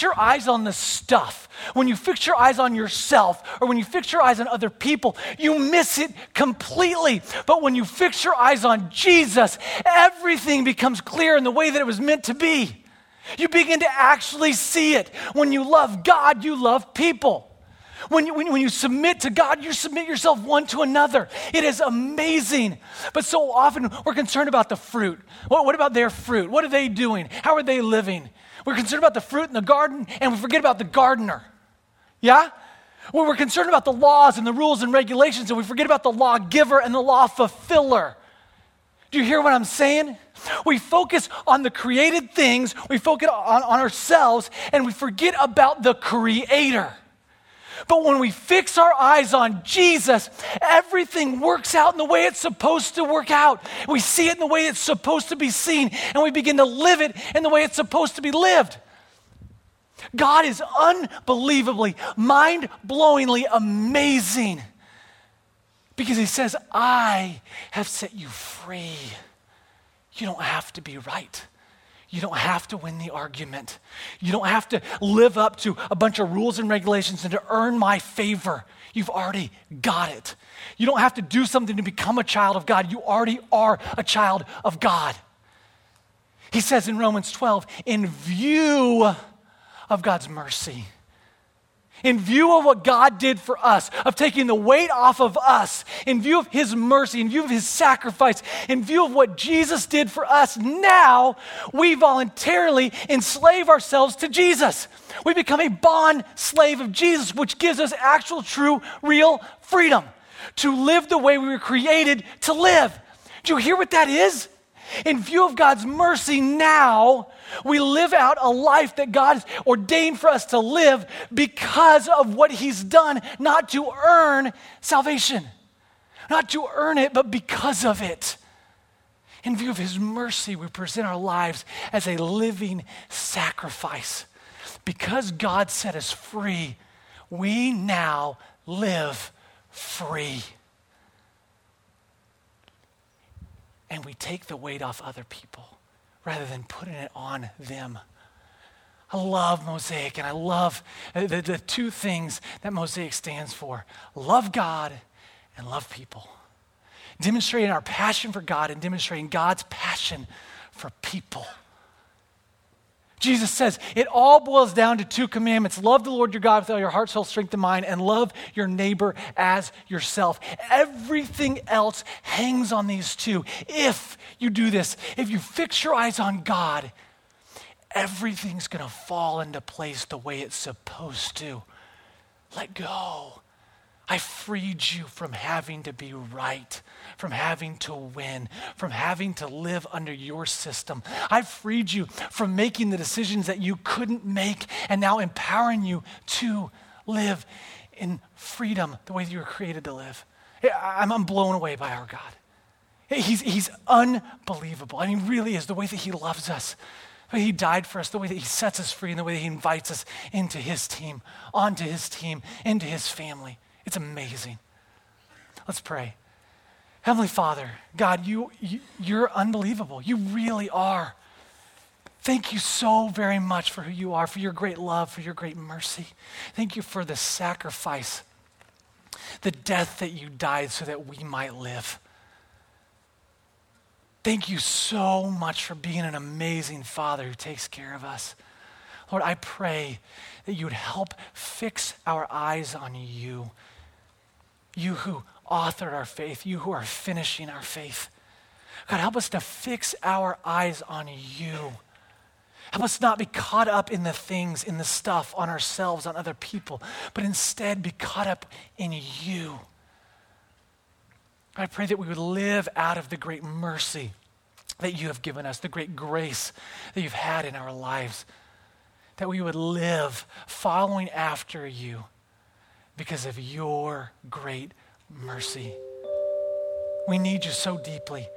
your eyes on the stuff, when you fix your eyes on yourself, or when you fix your eyes on other people, you miss it completely. But when you fix your eyes on Jesus, everything becomes clear in the way that it was meant to be. You begin to actually see it. When you love God, you love people. When you, when, when you submit to God, you submit yourself one to another. It is amazing. But so often we're concerned about the fruit. What, what about their fruit? What are they doing? How are they living? We're concerned about the fruit in the garden and we forget about the gardener. Yeah? Well, we're concerned about the laws and the rules and regulations and we forget about the lawgiver and the law fulfiller. Do you hear what I'm saying? We focus on the created things, we focus on, on ourselves, and we forget about the creator. But when we fix our eyes on Jesus, everything works out in the way it's supposed to work out. We see it in the way it's supposed to be seen, and we begin to live it in the way it's supposed to be lived. God is unbelievably, mind blowingly amazing because He says, I have set you free. You don't have to be right. You don't have to win the argument. You don't have to live up to a bunch of rules and regulations and to earn my favor. You've already got it. You don't have to do something to become a child of God. You already are a child of God. He says in Romans 12, in view of God's mercy, in view of what God did for us, of taking the weight off of us, in view of His mercy, in view of His sacrifice, in view of what Jesus did for us, now we voluntarily enslave ourselves to Jesus. We become a bond slave of Jesus, which gives us actual, true, real freedom to live the way we were created to live. Do you hear what that is? In view of God's mercy now, we live out a life that God has ordained for us to live because of what He's done, not to earn salvation, not to earn it, but because of it. In view of His mercy, we present our lives as a living sacrifice. Because God set us free, we now live free. And we take the weight off other people rather than putting it on them. I love Mosaic and I love the, the two things that Mosaic stands for love God and love people. Demonstrating our passion for God and demonstrating God's passion for people. Jesus says it all boils down to two commandments love the Lord your God with all your heart, soul, strength, and mind, and love your neighbor as yourself. Everything else hangs on these two. If you do this, if you fix your eyes on God, everything's going to fall into place the way it's supposed to. Let go. I freed you from having to be right, from having to win, from having to live under your system. I freed you from making the decisions that you couldn't make and now empowering you to live in freedom the way that you were created to live. I'm, blown away by our God. He's, he's unbelievable. I mean, really is the way that He loves us. He died for us, the way that He sets us free, and the way that He invites us into His team, onto His team, into His family. It's amazing. Let's pray. Heavenly Father, God, you, you, you're unbelievable. You really are. Thank you so very much for who you are, for your great love, for your great mercy. Thank you for the sacrifice, the death that you died so that we might live. Thank you so much for being an amazing Father who takes care of us. Lord, I pray that you would help fix our eyes on you you who authored our faith, you who are finishing our faith. God, help us to fix our eyes on you. Help us not be caught up in the things, in the stuff, on ourselves, on other people, but instead be caught up in you. I pray that we would live out of the great mercy that you have given us, the great grace that you've had in our lives, that we would live following after you because of your great mercy. We need you so deeply.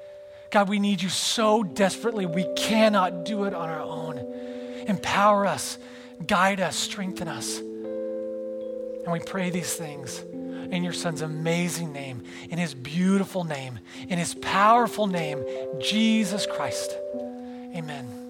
God, we need you so desperately. We cannot do it on our own. Empower us, guide us, strengthen us. And we pray these things in your son's amazing name, in his beautiful name, in his powerful name, Jesus Christ. Amen.